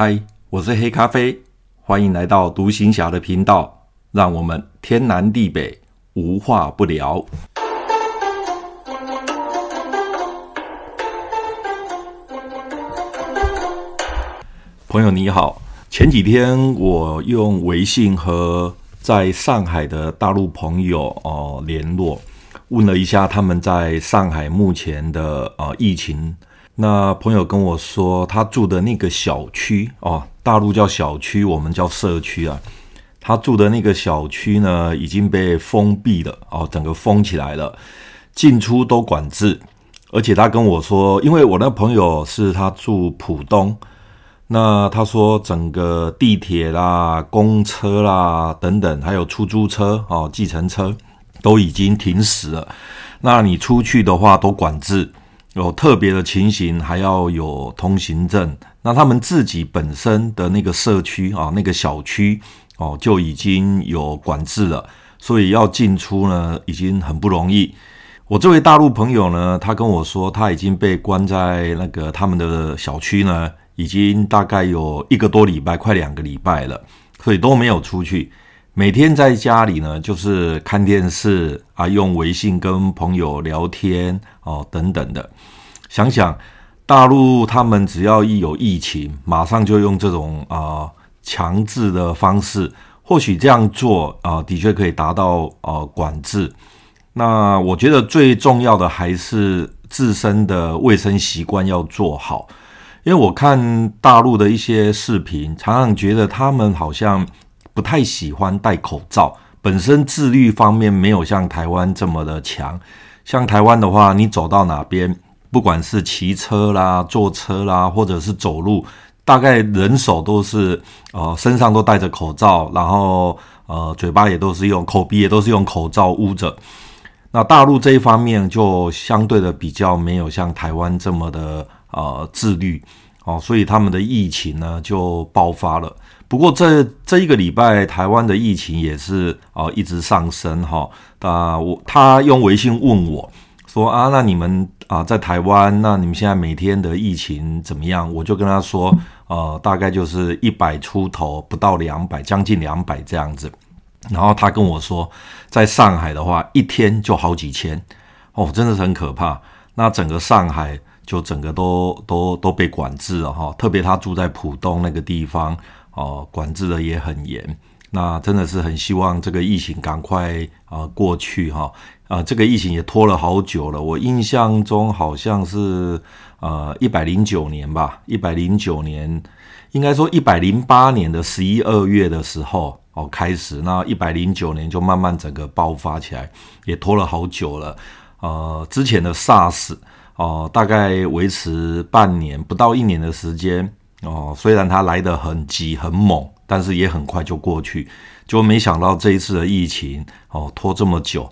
嗨，我是黑咖啡，欢迎来到独行侠的频道，让我们天南地北无话不聊。朋友你好，前几天我用微信和在上海的大陆朋友哦联络，问了一下他们在上海目前的呃疫情。那朋友跟我说，他住的那个小区哦，大陆叫小区，我们叫社区啊。他住的那个小区呢，已经被封闭了哦，整个封起来了，进出都管制。而且他跟我说，因为我那朋友是他住浦东，那他说整个地铁啦、公车啦等等，还有出租车哦、计程车都已经停驶了。那你出去的话都管制。有特别的情形，还要有通行证。那他们自己本身的那个社区啊，那个小区哦，就已经有管制了，所以要进出呢，已经很不容易。我这位大陆朋友呢，他跟我说，他已经被关在那个他们的小区呢，已经大概有一个多礼拜，快两个礼拜了，所以都没有出去。每天在家里呢，就是看电视啊，用微信跟朋友聊天哦，等等的。想想大陆他们只要一有疫情，马上就用这种啊强制的方式。或许这样做啊，的确可以达到呃管制。那我觉得最重要的还是自身的卫生习惯要做好，因为我看大陆的一些视频，常常觉得他们好像。不太喜欢戴口罩，本身自律方面没有像台湾这么的强。像台湾的话，你走到哪边，不管是骑车啦、坐车啦，或者是走路，大概人手都是呃身上都戴着口罩，然后呃嘴巴也都是用口鼻也都是用口罩捂着。那大陆这一方面就相对的比较没有像台湾这么的呃自律哦，所以他们的疫情呢就爆发了。不过这这一个礼拜，台湾的疫情也是啊、呃、一直上升哈。啊，我他用微信问我说啊，那你们啊在台湾，那你们现在每天的疫情怎么样？我就跟他说，呃，大概就是一百出头，不到两百，将近两百这样子。然后他跟我说，在上海的话，一天就好几千哦，真的是很可怕。那整个上海就整个都都都被管制了哈，特别他住在浦东那个地方。哦，管制的也很严，那真的是很希望这个疫情赶快啊、过去哈啊、这个疫情也拖了好久了，我印象中好像是呃一百零九年吧，一百零九年，应该说一百零八年的十一二月的时候哦开始，那一百零九年就慢慢整个爆发起来，也拖了好久了，呃，之前的 SARS 哦、大概维持半年不到一年的时间。哦，虽然它来得很急很猛，但是也很快就过去。就没想到这一次的疫情哦拖这么久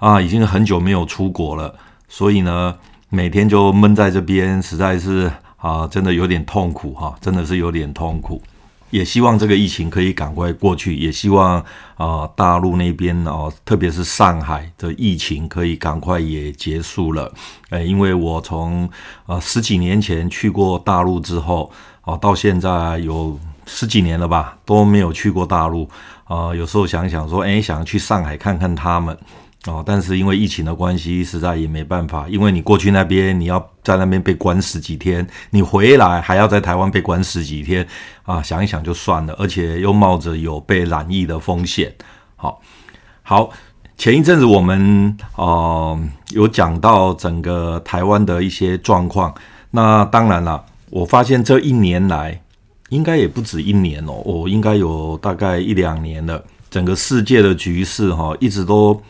啊，已经很久没有出国了，所以呢，每天就闷在这边，实在是啊，真的有点痛苦哈，真的是有点痛苦。也希望这个疫情可以赶快过去，也希望啊大陆那边哦，特别是上海的疫情可以赶快也结束了。诶，因为我从啊十几年前去过大陆之后。哦，到现在有十几年了吧，都没有去过大陆啊、呃。有时候想想说，哎，想去上海看看他们哦，但是因为疫情的关系，实在也没办法。因为你过去那边，你要在那边被关十几天，你回来还要在台湾被关十几天啊。想一想就算了，而且又冒着有被染疫的风险。好，好，前一阵子我们哦、有讲到整个台湾的一些状况，那当然了。我发现这一年来，应该也不止一年哦，我应该有大概一两年了。整个世界的局势哈，一直都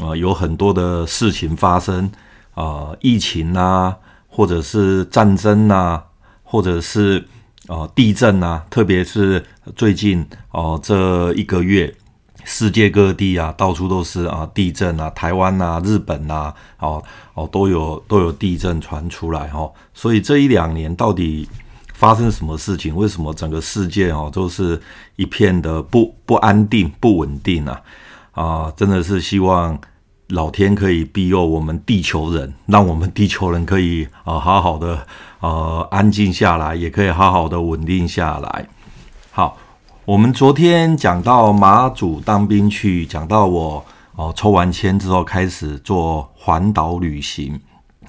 呃有很多的事情发生啊、疫情啊，或者是战争啊，或者是啊、地震啊，特别是最近哦、这一个月，世界各地啊到处都是啊地震啊，台湾啊、日本啊，哦。哦，都有都有地震传出来哈，所以这一两年到底发生什么事情？为什么整个世界哦都是一片的不不安定、不稳定啊？啊，真的是希望老天可以庇佑我们地球人，让我们地球人可以啊好好的呃安静下来，也可以好好的稳定下来。好，我们昨天讲到马祖当兵去，讲到我哦抽完签之后开始做环岛旅行。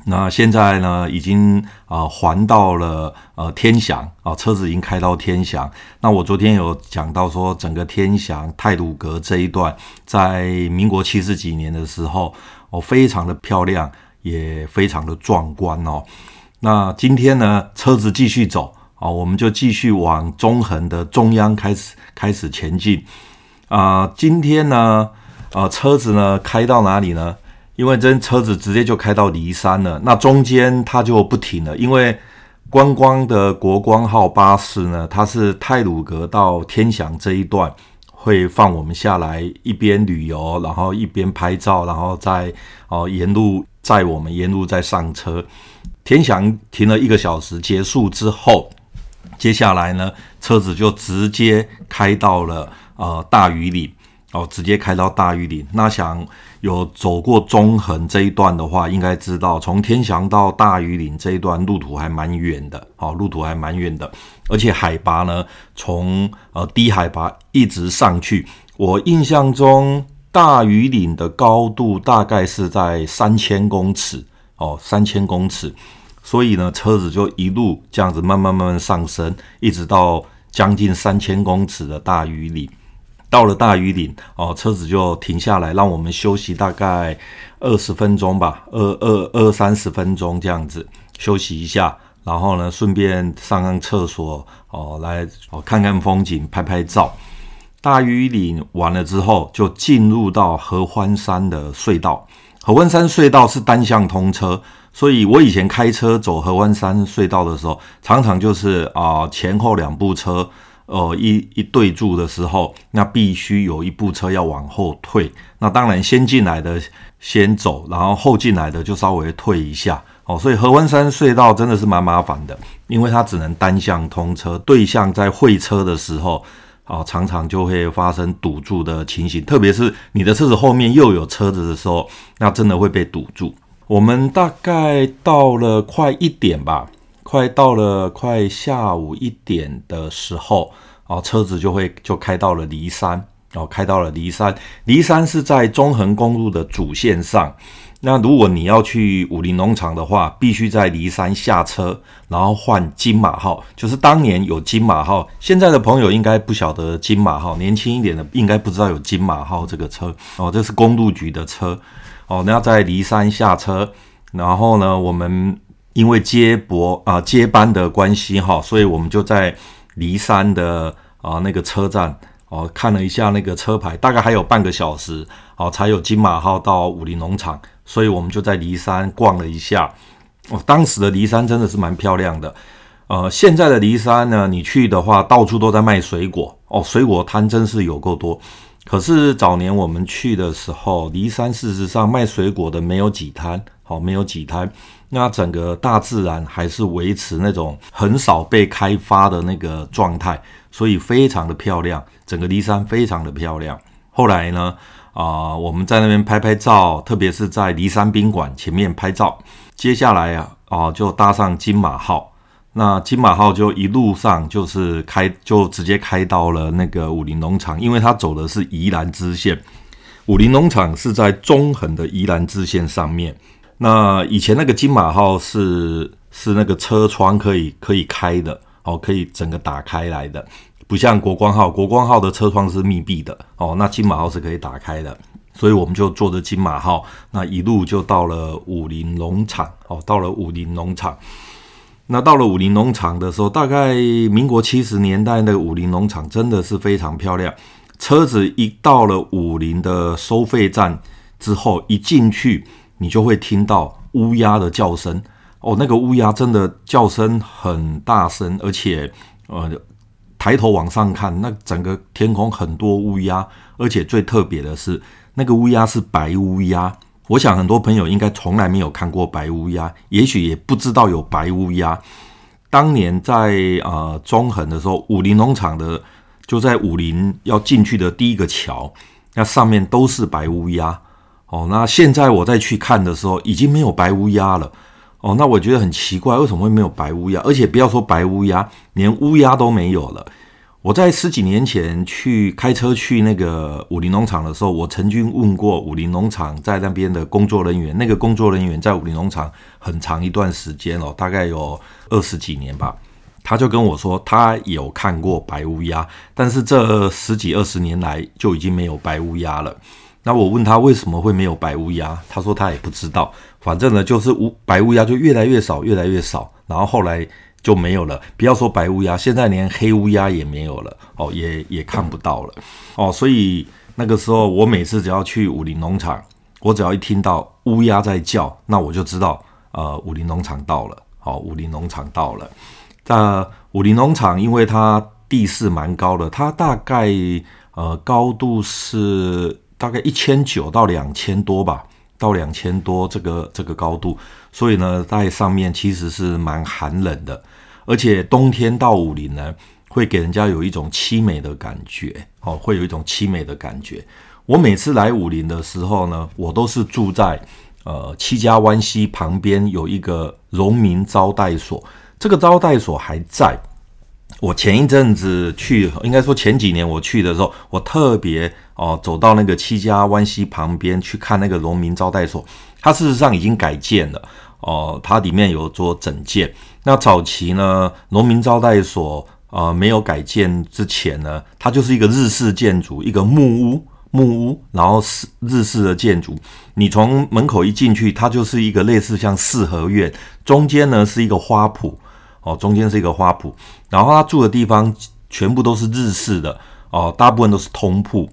那现在呢，已经啊环到了呃天祥啊，车子已经开到天祥。那我昨天有讲到说，整个天祥太鲁阁这一段，在民国七十几年的时候哦，非常的漂亮，也非常的壮观哦。那今天呢，车子继续走啊，我们就继续往中横的中央开始开始前进啊。今天呢，啊车子呢开到哪里呢？因为这车子直接就开到梨山了，那中间它就不停了。因为观光的国光号巴士呢，它是太鲁阁到天祥这一段会放我们下来，一边旅游，然后一边拍照，然后再哦沿路载我们沿路再上车。天祥停了一个小时，结束之后，接下来呢，车子就直接开到了呃大禹岭。哦，直接开到大禹岭。那想有走过中横这一段的话，应该知道从天祥到大禹岭这一段路途还蛮远的。好，路途还蛮远的，而且海拔呢，从呃低海拔一直上去。我印象中大禹岭的高度大概是在三千公尺。哦，三千公尺。所以呢，车子就一路这样子慢慢慢慢上升，一直到将近三千公尺的大禹岭。到了大禹岭哦，车子就停下来，让我们休息大概二十分钟吧，二二二三十分钟这样子休息一下，然后呢，顺便上上厕所哦，来哦看看风景，拍拍照。大禹岭完了之后，就进入到合欢山的隧道。合欢山隧道是单向通车，所以我以前开车走合欢山隧道的时候，常常就是啊前后两部车。呃，一一对住的时候，那必须有一部车要往后退。那当然，先进来的先走，然后后进来的就稍微退一下。哦，所以合欢山隧道真的是蛮麻烦的，因为它只能单向通车，对向在会车的时候，啊，常常就会发生堵住的情形。特别是你的车子后面又有车子的时候，那真的会被堵住。我们大概到了快一点吧。快到了快下午一点的时候，哦，车子就会就开到了骊山，哦，开到了骊山。骊山是在中横公路的主线上。那如果你要去武陵农场的话，必须在骊山下车，然后换金马号，就是当年有金马号。现在的朋友应该不晓得金马号，年轻一点的应该不知道有金马号这个车。哦，这是公路局的车。哦，那要在骊山下车，然后呢，我们。因为接驳啊接班的关系哈，所以我们就在梨山的啊那个车站哦看了一下那个车牌，大概还有半个小时哦才有金马号到武林农场，所以我们就在梨山逛了一下。哦，当时的梨山真的是蛮漂亮的。呃，现在的梨山呢，你去的话到处都在卖水果哦，水果摊真是有够多。可是早年我们去的时候，梨山事实上卖水果的没有几摊，好，没有几摊。那整个大自然还是维持那种很少被开发的那个状态，所以非常的漂亮。整个骊山非常的漂亮。后来呢，啊、我们在那边拍拍照，特别是在骊山宾馆前面拍照。接下来啊，啊、就搭上金马号。那金马号就一路上就是开，就直接开到了那个武陵农场，因为它走的是宜兰支线。武陵农场是在中横的宜兰支线上面。那以前那个金马号是是那个车窗可以可以开的，哦，可以整个打开来的，不像国光号，国光号的车窗是密闭的，哦，那金马号是可以打开的，所以我们就坐着金马号，那一路就到了武陵农场，哦，到了武陵农场。那到了武陵农场的时候，大概民国七十年代那个武陵农场真的是非常漂亮。车子一到了武陵的收费站之后，一进去你就会听到乌鸦的叫声。哦，那个乌鸦真的叫声很大声，而且呃，抬头往上看，那整个天空很多乌鸦，而且最特别的是，那个乌鸦是白乌鸦。我想很多朋友应该从来没有看过白乌鸦，也许也不知道有白乌鸦。当年在呃中横的时候，武陵农场的就在武陵要进去的第一个桥，那上面都是白乌鸦哦，那现在我再去看的时候，已经没有白乌鸦了。哦，那我觉得很奇怪，为什么会没有白乌鸦？而且不要说白乌鸦，连乌鸦都没有了。我在十几年前去开车去那个武陵农场的时候，我曾经问过武陵农场在那边的工作人员，那个工作人员在武陵农场很长一段时间哦，大概有二十几年吧。他就跟我说，他有看过白乌鸦，但是这十几二十年来就已经没有白乌鸦了。那我问他为什么会没有白乌鸦，他说他也不知道，反正呢就是乌白乌鸦就越来越少，越来越少，然后后来就没有了。不要说白乌鸦，现在连黑乌鸦也没有了，哦，也也看不到了，哦，所以那个时候我每次只要去武林农场，我只要一听到乌鸦在叫，那我就知道，呃，武林农场到了，好，武林农场到了。在武林农场，因为它地势蛮高的，它大概呃高度是大概一千九到两千多吧，到两千多这个这个高度，所以呢，在上面其实是蛮寒冷的，而且冬天到武陵呢，会给人家有一种凄美的感觉，哦，会有一种凄美的感觉。我每次来武陵的时候呢，我都是住在呃七家湾溪旁边有一个荣民招待所。这个招待所还在。我前一阵子去，应该说前几年我去的时候，我特别哦走到那个七家湾溪旁边去看那个农民招待所。它事实上已经改建了哦，它里面有做整建。那早期呢，农民招待所啊、没有改建之前呢，它就是一个日式建筑，一个木屋。木屋，然后是日式的建筑。你从门口一进去，它就是一个类似像四合院，中间呢是一个花圃，哦，中间是一个花圃。然后他住的地方全部都是日式的，哦，大部分都是通铺，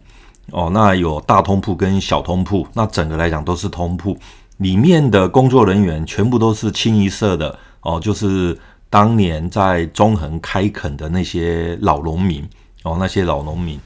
哦，那有大通铺跟小通铺，那整个来讲都是通铺。里面的工作人员全部都是清一色的，哦，就是当年在中横开垦的那些老农民，哦，那些老农民。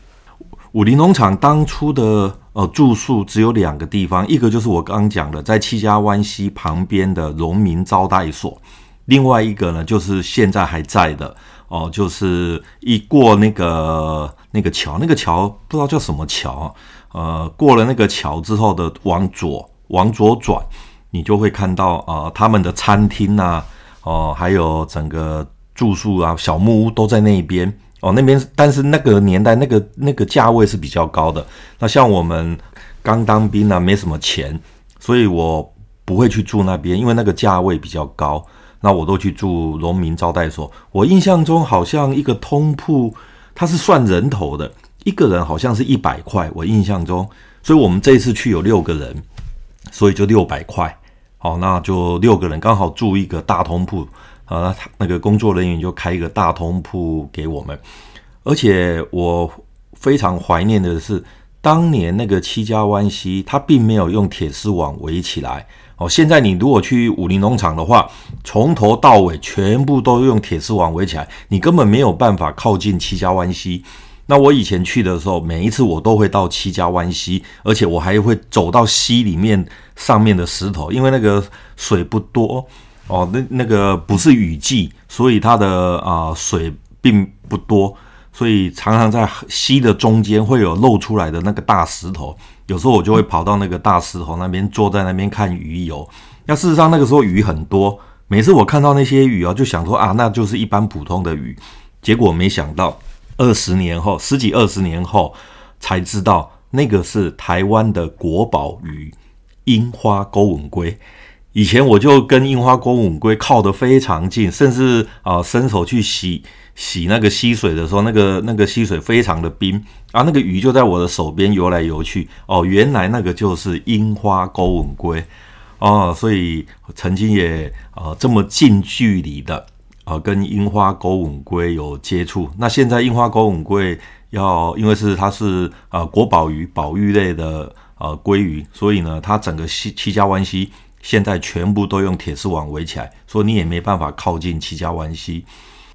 武林农场当初的呃住宿只有两个地方，一个就是我刚刚讲的，在七家湾溪旁边的农民招待所，另外一个呢就是现在还在的哦，就是一过那个那个桥，那个桥不知道叫什么桥，呃，过了那个桥之后的往左往左转，你就会看到啊、呃、他们的餐厅呐、哦、还有整个住宿啊小木屋都在那边。哦，那边，但是那个年代，那个那个价位是比较高的。那像我们刚当兵呢，没什么钱，所以我不会去住那边，因为那个价位比较高。那我都去住农民招待所。我印象中好像一个通铺，它是算人头的，一个人好像是一百块。我印象中，所以我们这一次去有六个人，所以就六百块。好，那就六个人刚好住一个大通铺。啊，那个工作人员就开一个大通铺给我们，而且我非常怀念的是，当年那个七家湾溪，它并没有用铁丝网围起来。哦，现在你如果去武陵农场的话，从头到尾全部都用铁丝网围起来，你根本没有办法靠近七家湾溪。那我以前去的时候，每一次我都会到七家湾溪，而且我还会走到溪里面上面的石头，因为那个水不多。哦，那那个不是雨季，所以它的啊、水并不多，所以常常在溪的中间会有露出来的那个大石头。有时候我就会跑到那个大石头那边，坐在那边看鱼游。那事实上那个时候鱼很多，每次我看到那些鱼啊，就想说啊，那就是一般普通的鱼。结果没想到二十年后，十几二十年后才知道，那个是台湾的国宝鱼——樱花勾吻龟。以前我就跟樱花勾吻龟靠得非常近，甚至啊、伸手去洗洗那个溪水的时候，那个那个溪水非常的冰啊，那个鱼就在我的手边游来游去。哦，原来那个就是樱花勾吻龟哦，所以曾经也、呃、这么近距离的、呃、跟樱花勾吻龟有接触。那现在樱花勾吻龟要因为是它是、呃、国宝鱼，保育类的呃鲑鱼，所以呢，它整个溪七家湾溪。现在全部都用铁丝网围起来，所以你也没办法靠近七家湾溪。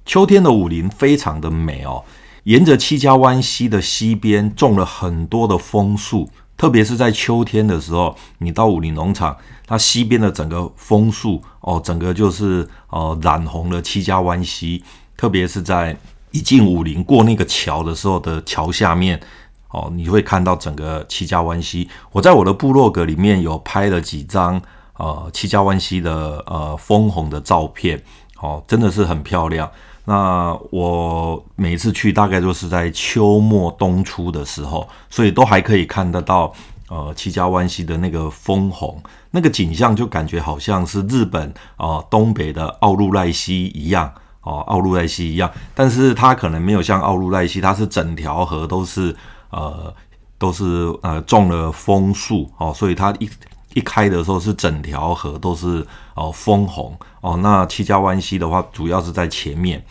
秋天的武陵非常的美哦，沿着七家湾溪的溪边种了很多的枫树，特别是在秋天的时候，你到武陵农场，它溪边的整个枫树哦，整个就是呃染红了七家湾溪。特别是在一进武陵过那个桥的时候的桥下面哦，你会看到整个七家湾溪。我在我的部落格里面有拍了几张呃七家湾溪的呃枫红的照片，哦，真的是很漂亮。那我每次去大概都是在秋末冬初的时候，所以都还可以看得到呃七家湾溪的那个枫红，那个景象就感觉好像是日本啊、呃、东北的奥路赖溪一样哦，奥路赖溪一样，但是它可能没有像奥路赖溪，它是整条河都是呃都是呃种了枫树哦，所以它一一开的时候是整条河都是哦枫红哦。那七家湾溪的话，主要是在前面。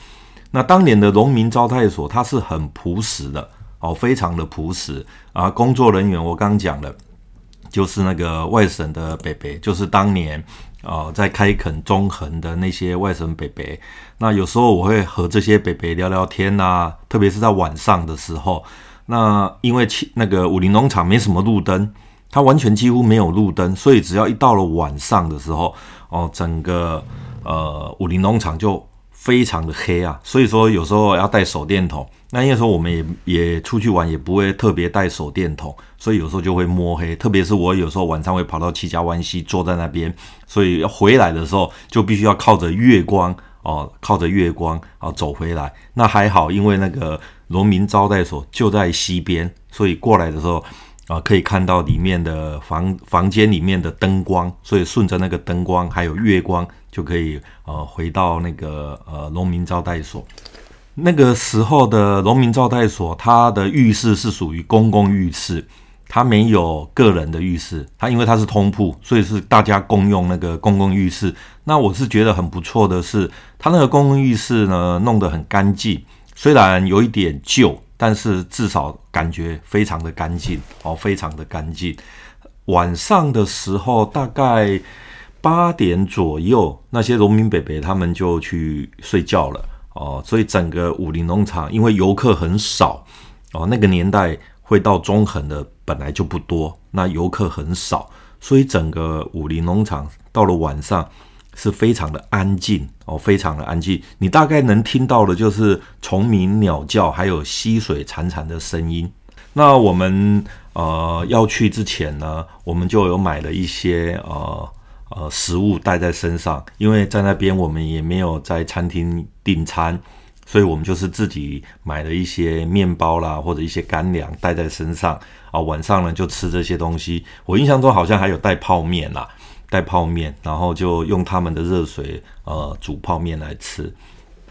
那当年的农民招待所，它是很朴实的哦，非常的朴实啊。工作人员我刚讲了，就是那个外省的北北，就是当年啊、呃、在开垦中横的那些外省北北。那有时候我会和这些北北聊聊天呐、特别是在晚上的时候。那因为七那个武林农场没什么路灯。它完全几乎没有路灯，所以只要一到了晚上的时候，哦，整个呃武林农场就非常的黑啊。所以说有时候要带手电筒，那因为说我们也也出去玩也不会特别带手电筒，所以有时候就会摸黑。特别是我有时候晚上会跑到七家湾溪坐在那边，所以要回来的时候就必须要靠着月光哦，靠着月光啊走回来。那还好，因为那个农民招待所就在溪边，所以过来的时候。啊，可以看到里面的房房间里面的灯光，所以顺着那个灯光还有月光，就可以呃回到那个呃农民招待所。那个时候的农民招待所，它的浴室是属于公共浴室，它没有个人的浴室。它因为它是通铺，所以是大家共用那个公共浴室。那我是觉得很不错的是，它那个公共浴室呢弄得很干净，虽然有一点旧。但是至少感觉非常的干净哦，非常的干净。晚上的时候大概八点左右，那些农民伯伯他们就去睡觉了哦，所以整个武林农场因为游客很少哦，那个年代会到中横的本来就不多，那游客很少，所以整个武林农场到了晚上。是非常的安静哦，非常的安静。你大概能听到的就是虫鸣鸟叫，还有溪水潺潺的声音。那我们呃要去之前呢，我们就有买了一些呃呃食物带在身上，因为在那边我们也没有在餐厅订餐，所以我们就是自己买了一些面包啦，或者一些干粮带在身上啊。晚上呢就吃这些东西。我印象中好像还有带泡面啦。带泡面，然后就用他们的热水呃煮泡面来吃。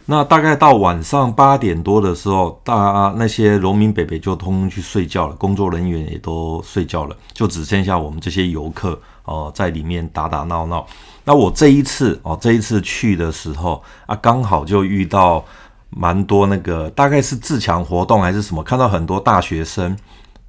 那大概到晚上八点多的时候，大那些农民伯伯就通通去睡觉了，工作人员也都睡觉了，就只剩下我们这些游客哦、在里面打打闹闹。那我这一次哦这一次去的时候啊，刚好就遇到蛮多那个大概是自强活动还是什么，看到很多大学生。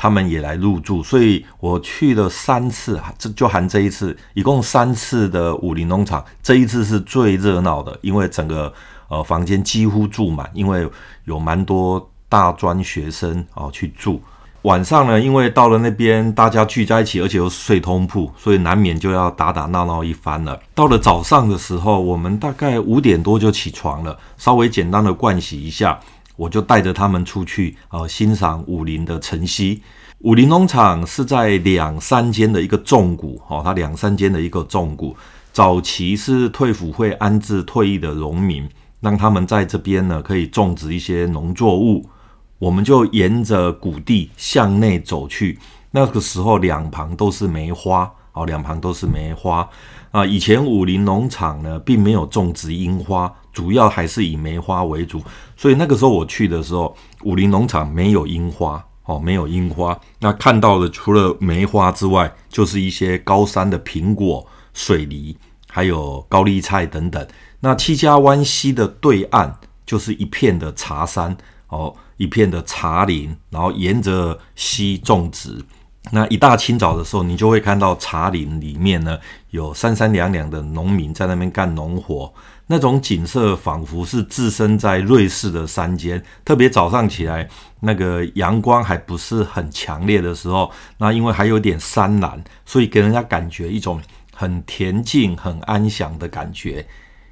他们也来入住，所以我去了三次，这就含这一次，一共三次的武林农场，这一次是最热闹的，因为整个呃房间几乎住满，因为有蛮多大专学生哦去住。晚上呢，因为到了那边大家聚在一起，而且又睡通铺，所以难免就要打打闹闹一番了。到了早上的时候，我们大概五点多就起床了，稍微简单的盥洗一下。我就带着他们出去，呃，欣赏武陵的晨曦。武陵农场是在两三间的一个纵谷，哦，它两三间的一个纵谷。早期是退辅会安置退役的农民，让他们在这边呢可以种植一些农作物。我们就沿着谷地向内走去，那个时候两旁都是梅花，哦，两旁都是梅花。啊，以前武陵农场呢并没有种植樱花。主要还是以梅花为主，所以那个时候我去的时候，武陵农场没有樱花哦，没有樱花。那看到的除了梅花之外，就是一些高山的苹果、水梨，还有高丽菜等等。那七家湾溪的对岸就是一片的茶山哦，一片的茶林，然后沿着溪种植。那一大清早的时候，你就会看到茶林里面呢有三三两两的农民在那边干农活。那种景色仿佛是置身在瑞士的山间，特别早上起来，那个阳光还不是很强烈的时候，那因为还有点山岚，所以给人家感觉一种很恬静、很安详的感觉。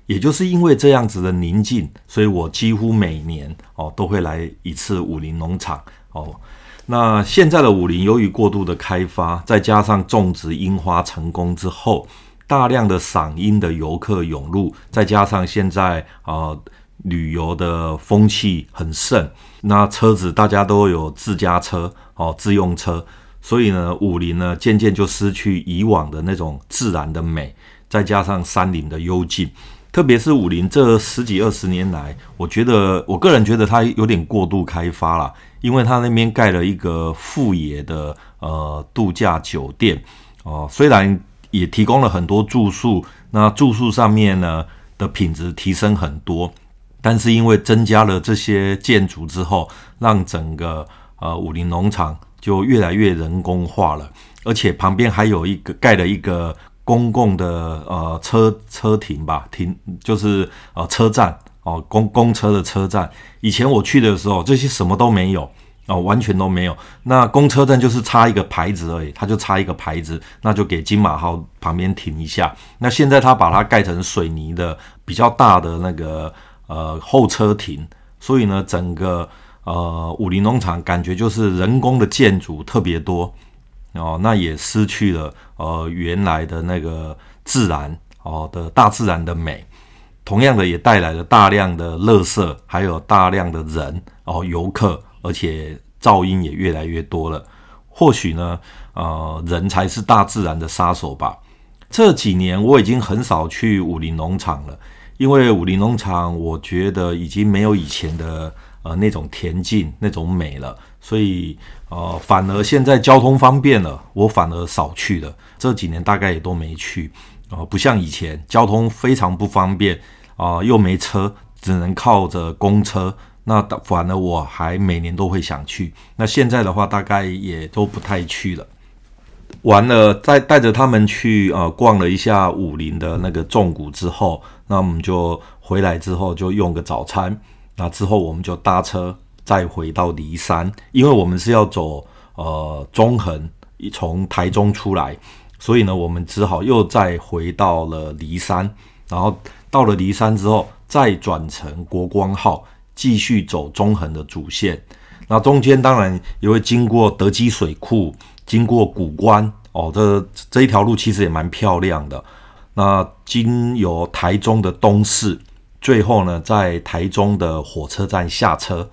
也就是因为这样子的宁静，所以我几乎每年哦都会来一次武陵农场哦。那现在的武陵由于过度的开发，再加上种植樱花成功之后，大量的赏樱的游客涌入，再加上现在啊、旅游的风气很盛，那车子大家都有自家车哦，自用车，所以呢，武陵呢渐渐就失去以往的那种自然的美，再加上山林的幽静。特别是武陵这十几二十年来，我觉得我个人觉得它有点过度开发了，因为它那边盖了一个富野的呃度假酒店哦、虽然也提供了很多住宿，那住宿上面呢的品质提升很多，但是因为增加了这些建筑之后，让整个呃武陵农场就越来越人工化了，而且旁边还有一个盖了一个。公共的呃车车停吧，停就是呃车站哦，公公车的车站。以前我去的时候，这些什么都没有哦，完全都没有。那公车站就是插一个牌子而已，它就插一个牌子，那就给金马号旁边停一下。那现在它把它盖成水泥的比较大的那个呃候车亭，所以呢，整个呃武林农场感觉就是人工的建筑特别多。哦，那也失去了呃原来的那个自然哦的大自然的美，同样的也带来了大量的垃圾，还有大量的人哦游客，而且噪音也越来越多了。或许呢，呃，人才是大自然的杀手吧。这几年我已经很少去武陵农场了，因为武陵农场我觉得已经没有以前的呃那种恬静那种美了。所以，呃，反而现在交通方便了，我反而少去了。这几年大概也都没去，呃，不像以前交通非常不方便，啊、又没车，只能靠着公车。那反而我还每年都会想去。那现在的话，大概也都不太去了。完了，再带着他们去呃逛了一下武陵的那个重谷之后，那我们就回来之后就用个早餐。那之后我们就搭车。再回到骊山，因为我们是要走呃中横，从台中出来，所以呢，我们只好又再回到了梨山，然后到了梨山之后，再转乘国光号，继续走中横的主线。那中间当然也会经过德基水库，经过古关哦，这这一条路其实也蛮漂亮的。那经由台中的东势，最后呢，在台中的火车站下车。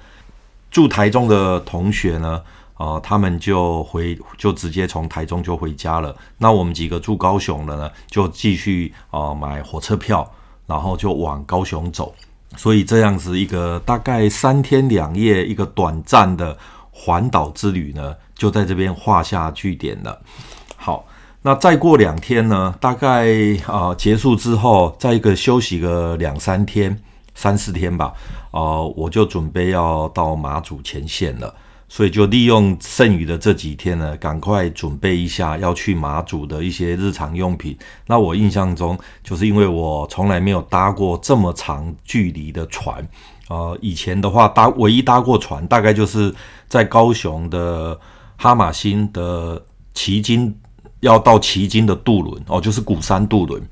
住台中的同学呢，呃，他们就回，就直接从台中就回家了。那我们几个住高雄的呢，就继续呃买火车票，然后就往高雄走。所以这样子一个大概三天两夜一个短暂的环岛之旅呢，就在这边画下句点了。好，那再过两天呢，大概啊、呃、结束之后，再一个休息个两三天。三四天吧，呃，我就准备要到马祖前线了，所以就利用剩余的这几天呢，赶快准备一下要去马祖的一些日常用品。那我印象中，就是因为我从来没有搭过这么长距离的船，呃，以前的话搭唯一搭过船，大概就是在高雄的哈马星的旗津，要到旗津的渡轮哦，就是鼓山渡轮。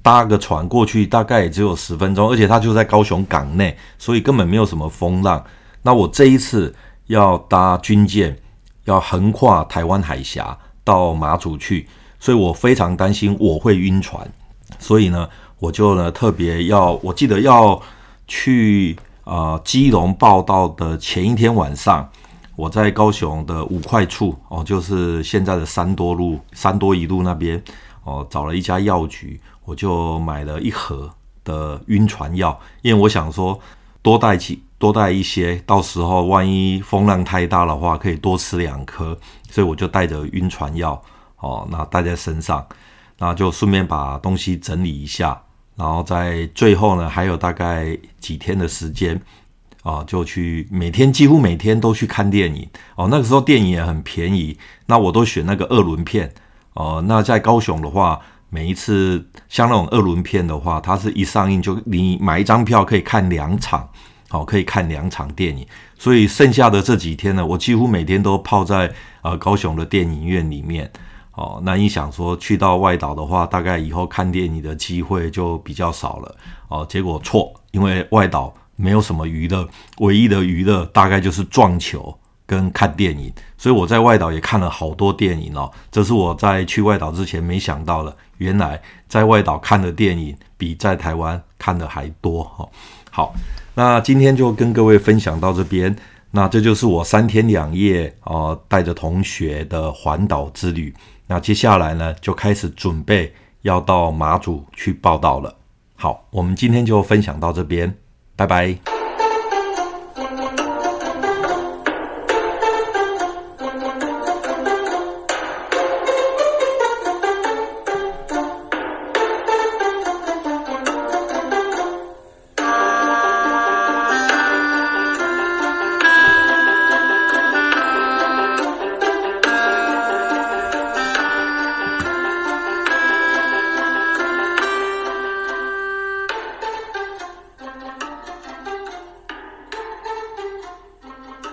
搭个船过去大概也只有十分钟，而且它就在高雄港内，所以根本没有什么风浪。那我这一次要搭军舰，要横跨台湾海峡到马祖去，所以我非常担心我会晕船。所以呢，我就呢特别要，我记得要去啊、呃、基隆报道的前一天晚上，我在高雄的五块处哦，就是现在的三多路、三多一路那边哦，找了一家药局。我就买了一盒的晕船药，因为我想说多带几多带一些，到时候万一风浪太大的话，可以多吃两颗，所以我就带着晕船药哦，那带在身上，那就顺便把东西整理一下，然后在最后呢，还有大概几天的时间啊，就去每天几乎每天都去看电影哦，那个时候电影也很便宜，那我都选那个二轮片哦，那在高雄的话。每一次像那种二轮片的话，它是一上映就你买一张票可以看两场，好，可以看两场电影。所以剩下的这几天呢，我几乎每天都泡在呃高雄的电影院里面。哦，那你想说去到外岛的话，大概以后看电影的机会就比较少了。哦，结果错，因为外岛没有什么娱乐，唯一的娱乐大概就是撞球。跟看电影，所以我在外岛也看了好多电影哦。这是我在去外岛之前没想到的，原来在外岛看的电影比在台湾看的还多哈。好，那今天就跟各位分享到这边。那这就是我三天两夜啊，带着同学的环岛之旅。那接下来呢，就开始准备要到马祖去报道了。好，我们今天就分享到这边，拜拜。